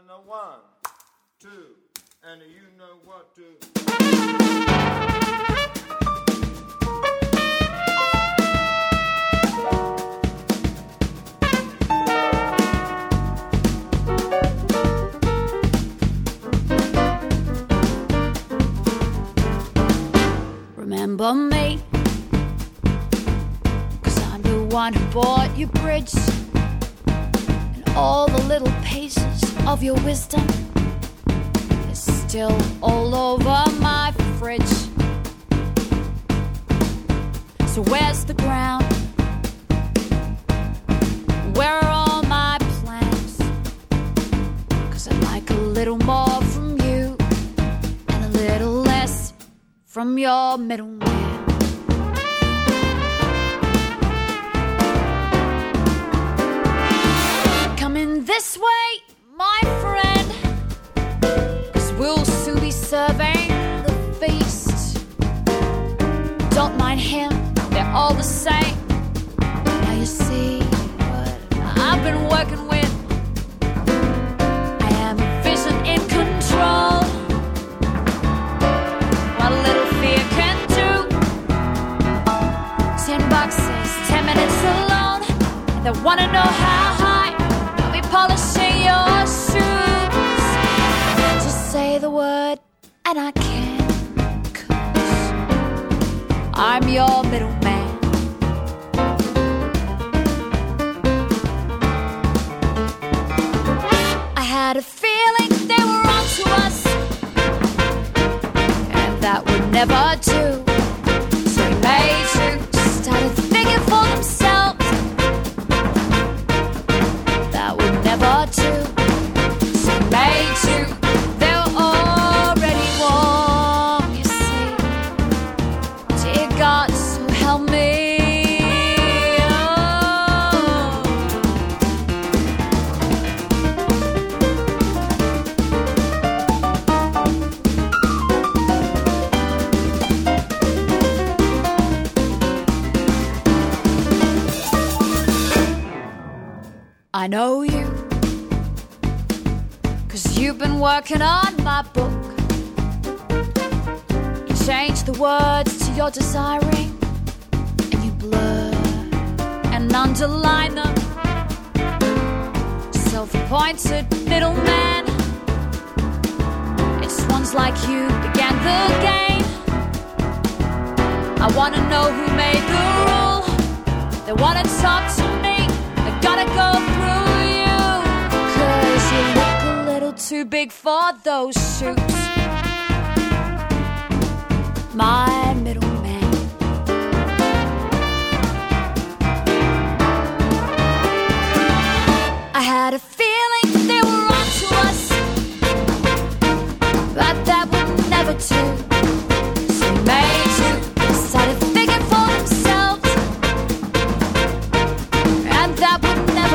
and a one, two, and you know what to. Remember me? Cause I'm the one who bought you bridge and all the little pages of your wisdom is still all over my fridge. So where's the ground? Where are all my plans? Cause I'd like a little more from you and a little less from your middleman. Don't him, they're all the same. Now you see what I've been working with. I am vision in control. What a little fear can do. Ten boxes, ten minutes alone. They wanna know how high I'll be polishing your shoes. Just say the word, and I can. I'm your middleman. I had a feeling they were onto us and that would never do. I know you. Cause you've been working on my book. You change the words to your desiring, and you blur and underline them. Self appointed middleman. It's ones like you began the game. I wanna know who made the rule. They wanna talk to gotta go through you. Cause you look a little too big for those shoes. My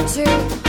Two.